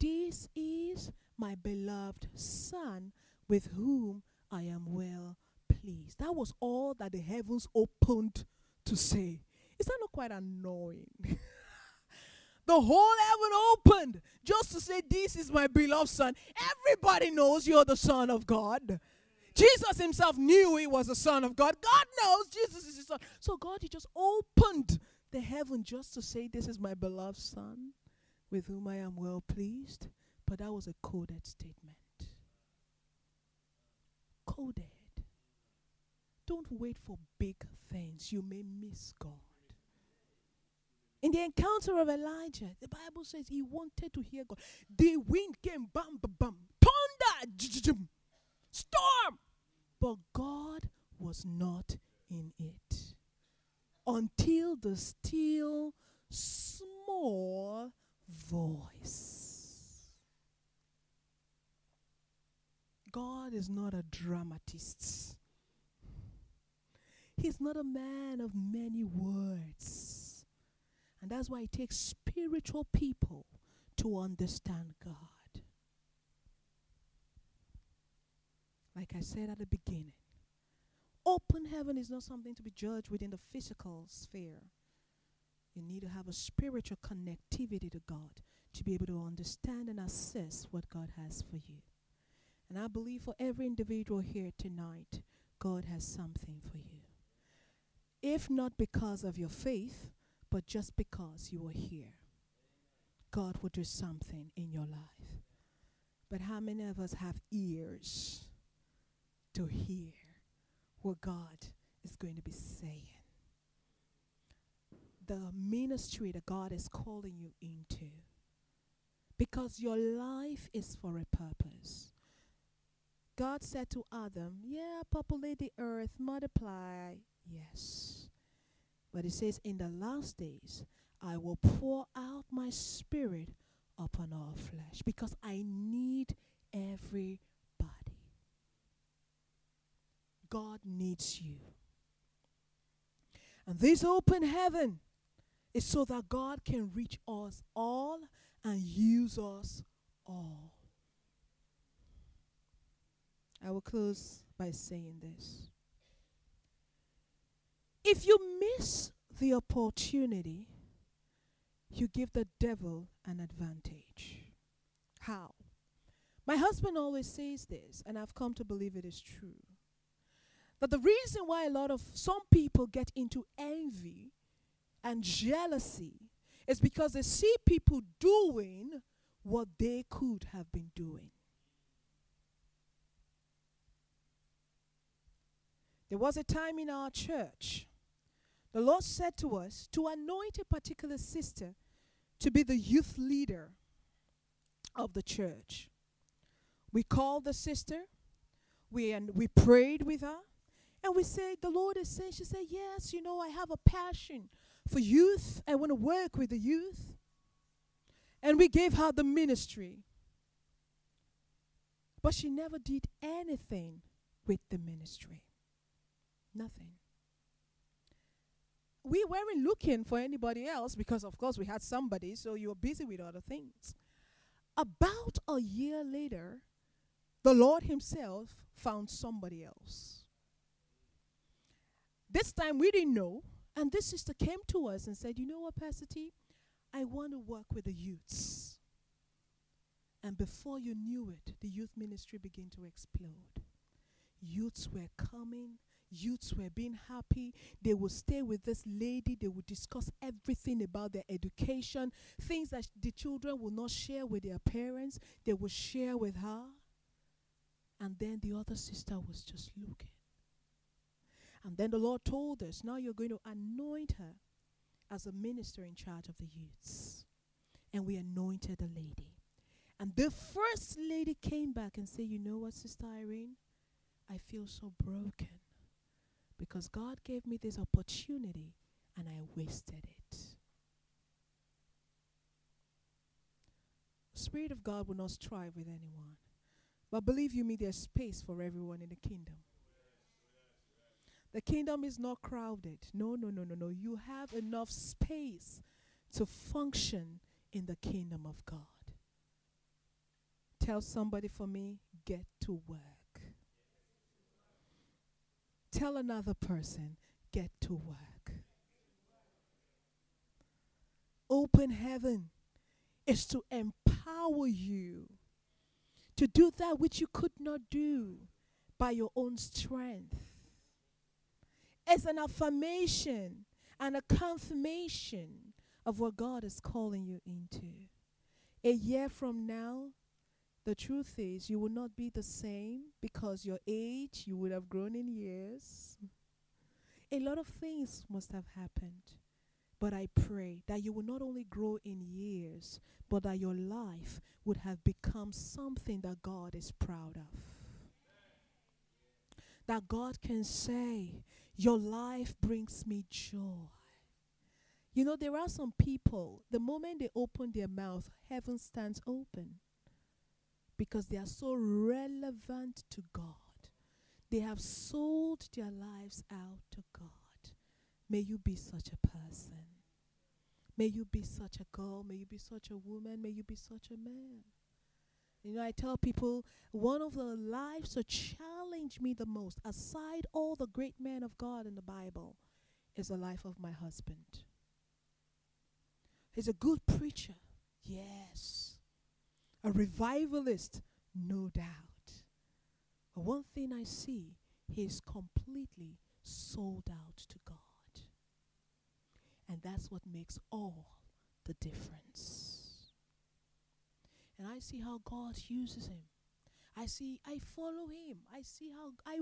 This is my beloved Son with whom I am well pleased. That was all that the heavens opened to say. Is that not quite annoying? the whole heaven opened just to say, This is my beloved Son. Everybody knows you're the Son of God. Jesus himself knew he was the Son of God. God knows Jesus is his Son. So God, he just opened the heaven just to say, This is my beloved Son with whom I am well pleased. But that was a coded statement. Coded. Don't wait for big things. You may miss God. In the encounter of Elijah, the Bible says he wanted to hear God. The wind came, bam, bam, bam, thunder, storm. But God was not in it until the still small voice. God is not a dramatist. He's not a man of many words. And that's why it takes spiritual people to understand God. Like I said at the beginning, open heaven is not something to be judged within the physical sphere. You need to have a spiritual connectivity to God to be able to understand and assess what God has for you. And I believe for every individual here tonight, God has something for you. If not because of your faith, but just because you are here, God will do something in your life. But how many of us have ears to hear what God is going to be saying? The ministry that God is calling you into. Because your life is for a purpose. God said to Adam, Yeah, populate the earth, multiply. Yes. But it says, In the last days, I will pour out my spirit upon all flesh because I need everybody. God needs you. And this open heaven is so that God can reach us all and use us all. I will close by saying this. If you miss the opportunity, you give the devil an advantage. How? My husband always says this, and I've come to believe it is true. That the reason why a lot of some people get into envy and jealousy is because they see people doing what they could have been doing. There was a time in our church, the Lord said to us to anoint a particular sister to be the youth leader of the church. We called the sister, we, and we prayed with her, and we said, The Lord is saying, she said, Yes, you know, I have a passion for youth. I want to work with the youth. And we gave her the ministry. But she never did anything with the ministry. Nothing. We weren't looking for anybody else because, of course, we had somebody, so you were busy with other things. About a year later, the Lord Himself found somebody else. This time we didn't know, and this sister came to us and said, You know what, Pastor T? I want to work with the youths. And before you knew it, the youth ministry began to explode. Youths were coming, youths were being happy. They would stay with this lady. They would discuss everything about their education, things that the children would not share with their parents, they would share with her. And then the other sister was just looking. And then the Lord told us, now you're going to anoint her as a minister in charge of the youths. And we anointed the lady. And the first lady came back and said, You know what, Sister Irene? I feel so broken because God gave me this opportunity and I wasted it. The Spirit of God will not strive with anyone. But believe you me, there's space for everyone in the kingdom. The kingdom is not crowded. No, no, no, no, no. You have enough space to function in the kingdom of God. Tell somebody for me, get to work. Tell another person, get to work. Open heaven is to empower you to do that which you could not do by your own strength. It's an affirmation and a confirmation of what God is calling you into. A year from now, the truth is you will not be the same because your age, you would have grown in years. A lot of things must have happened. But I pray that you will not only grow in years, but that your life would have become something that God is proud of. That God can say, Your life brings me joy. You know, there are some people, the moment they open their mouth, heaven stands open because they are so relevant to God. They have sold their lives out to God. May you be such a person. May you be such a girl. May you be such a woman. May you be such a man. You know, I tell people one of the lives that challenge me the most, aside all the great men of God in the Bible, is the life of my husband. He's a good preacher, yes. A revivalist, no doubt. But one thing I see, he's completely sold out to God. And that's what makes all the difference. And I see how God uses him. I see, I follow him. I see how I,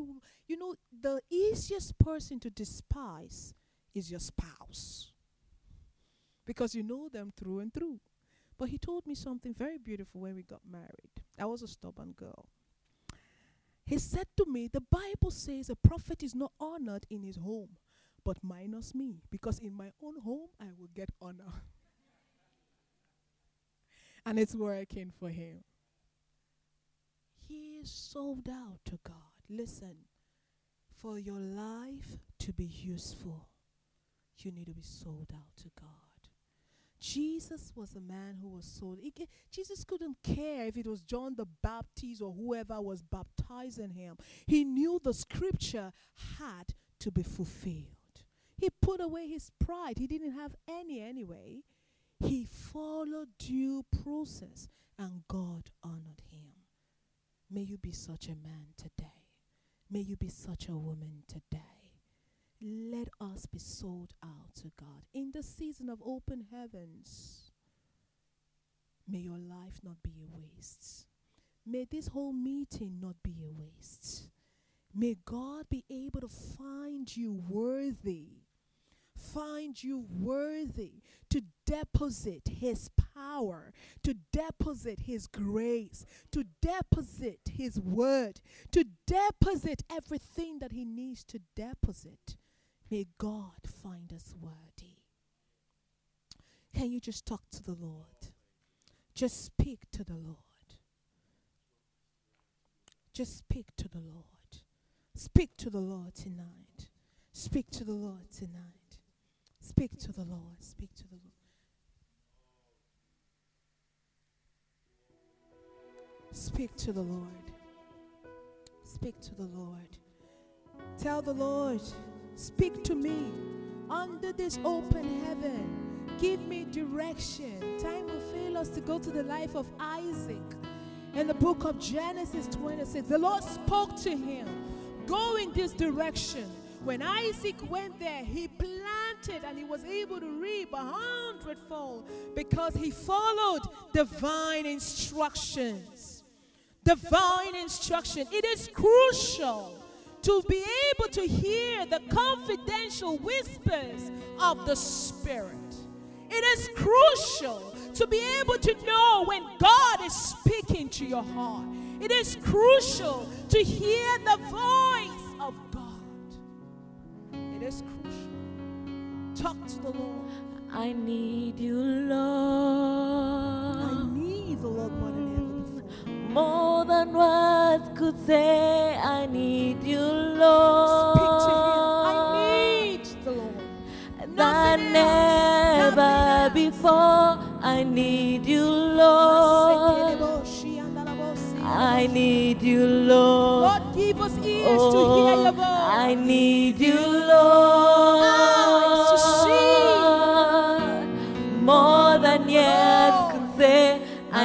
you know, the easiest person to despise is your spouse because you know them through and through. But he told me something very beautiful when we got married. I was a stubborn girl. He said to me, The Bible says a prophet is not honored in his home, but minus me, because in my own home I will get honor. and it's working for him. He is sold out to God. Listen, for your life to be useful, you need to be sold out to God. Jesus was a man who was sold. He, Jesus couldn't care if it was John the Baptist or whoever was baptizing him. He knew the scripture had to be fulfilled. He put away his pride. He didn't have any anyway. He followed due process and God honored him. May you be such a man today. May you be such a woman today. Let us be sold out to God. In the season of open heavens, may your life not be a waste. May this whole meeting not be a waste. May God be able to find you worthy, find you worthy to deposit His power, to deposit His grace, to deposit His word, to deposit everything that He needs to deposit May God find us worthy. Can you just talk to the Lord? Just speak to the Lord. Just speak to the Lord. Speak to the Lord tonight. Speak to the Lord tonight. Speak to the Lord. Speak to the Lord. Speak to the Lord. Speak to the Lord. Tell the Lord. Speak to me under this open heaven. Give me direction. Time will fail us to go to the life of Isaac. In the book of Genesis 26, the Lord spoke to him Go in this direction. When Isaac went there, he planted and he was able to reap a hundredfold because he followed divine instructions. Divine instruction. It is crucial to be able to hear the confidential whispers of the Spirit. It is crucial to be able to know when God is speaking to your heart. It is crucial to hear the voice of God. It is crucial. Talk to the Lord. I need you, Lord. I need the Lord more than ever before. More than words could say, I need you, Lord. Speak to Him. I need the Lord. Than never before, I need you, Lord. I need you, Lord. Lord, give us ears to hear your Oh, voice. I need you, Eyes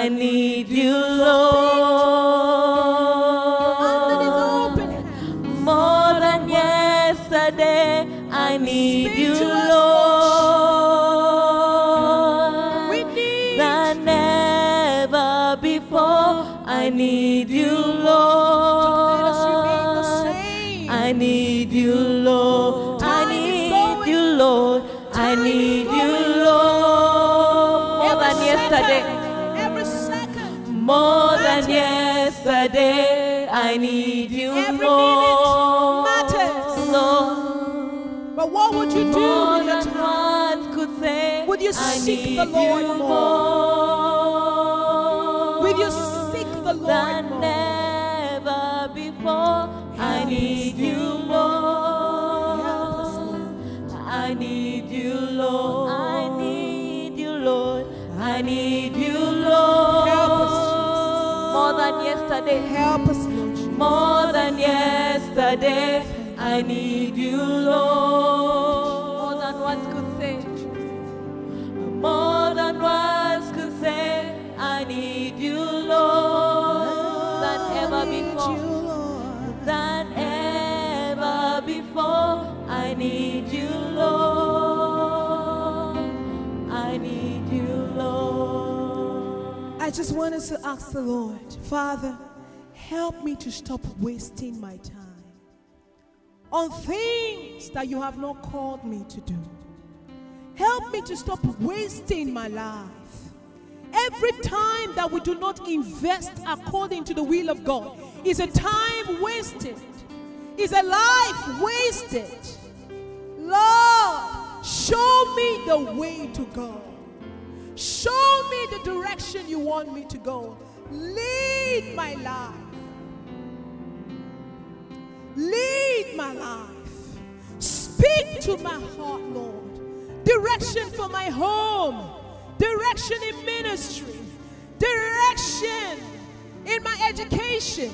I need you, you I seek need the Lord you more? Will you seek the Lord than more? never before. I need you, more. Help us, Lord. I need you, Lord. I need you, Lord. I need you, Lord. Help us, More than yesterday. Help us, Lord. More than yesterday, I need you, Lord. Ever before. Than ever before, I need you, Lord. I need you, Lord. I just wanted to ask the Lord, Father, help me to stop wasting my time on things that you have not called me to do. Help me to stop wasting my life. Every time that we do not invest according to the will of God is a time wasted, is a life wasted. Lord, show me the way to go. Show me the direction you want me to go. Lead my life. Lead my life. Speak to my heart, Lord. Direction for my home. Direction in ministry. Direction in my education.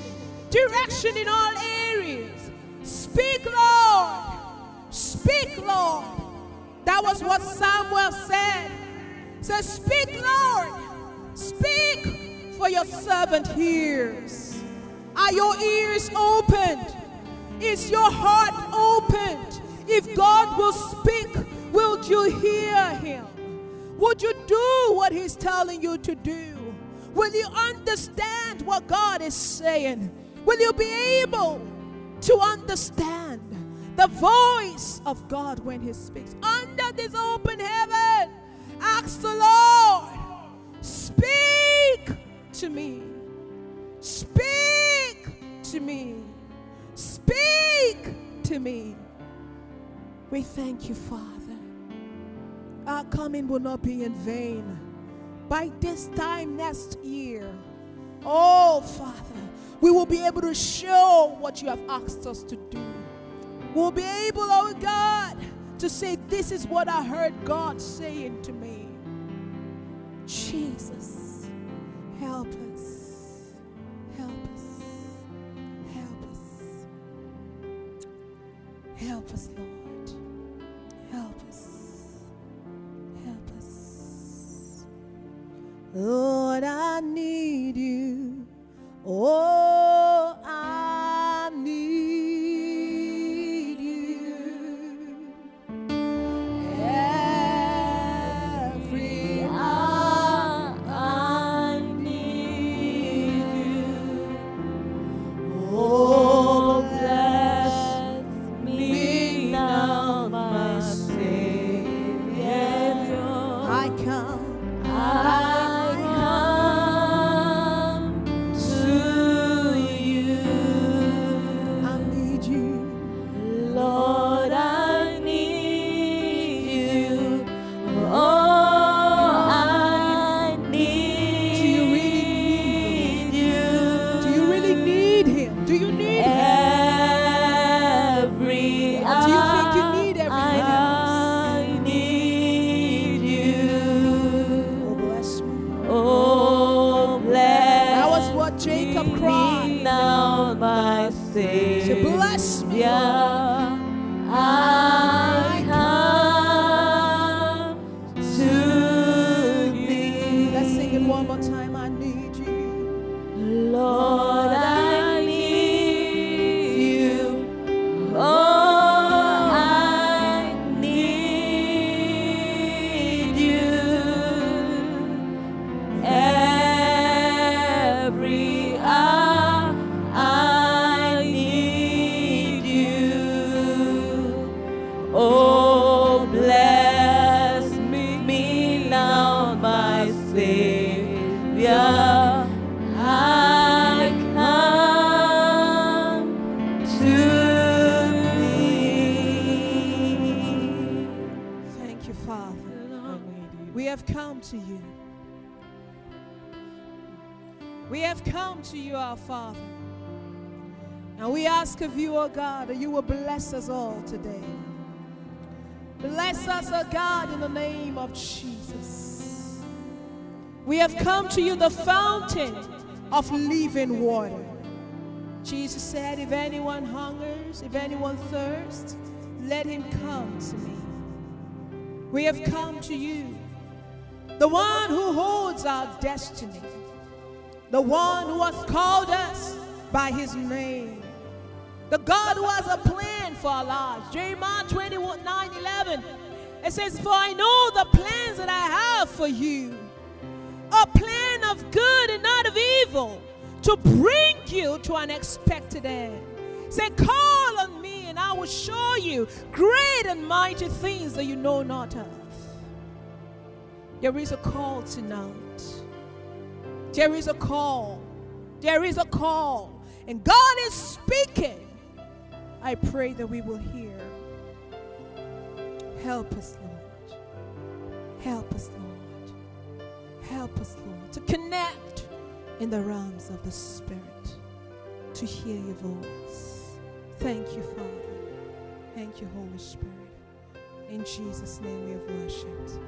Direction in all areas. Speak, Lord. Speak, Lord. That was what Samuel said. Says, Speak, Lord. Speak, for your servant hears. Are your ears opened? Is your heart opened? If God will speak, will you hear him? Would you do what he's telling you to do? Will you understand what God is saying? Will you be able to understand the voice of God when he speaks? Under this open heaven, ask the Lord, speak to me. Speak to me. Speak to me. We thank you, Father. Our coming will not be in vain. By this time next year, oh, Father, we will be able to show what you have asked us to do. We'll be able, oh God, to say, This is what I heard God saying to me. Jesus, help us. Help us. Help us. Help us, Lord. Father. And we ask of you, O God, that you will bless us all today. Bless us, O God, in the name of Jesus. We have come to you, the fountain of living water. Jesus said, If anyone hungers, if anyone thirsts, let him come to me. We have come to you, the one who holds our destiny, the one who has called us by his name, the God who has a plan for our lives. Jeremiah 21 9 11. It says, For I know the plans that I have for you, a plan of good and not of evil, to bring you to an expected end. Say, Call on me, and I will show you great and mighty things that you know not of. There is a call tonight. There is a call. There is a call. And God is speaking. I pray that we will hear. Help us, Lord. Help us, Lord. Help us, Lord, to connect in the realms of the Spirit, to hear your voice. Thank you, Father. Thank you, Holy Spirit. In Jesus' name we have worshipped.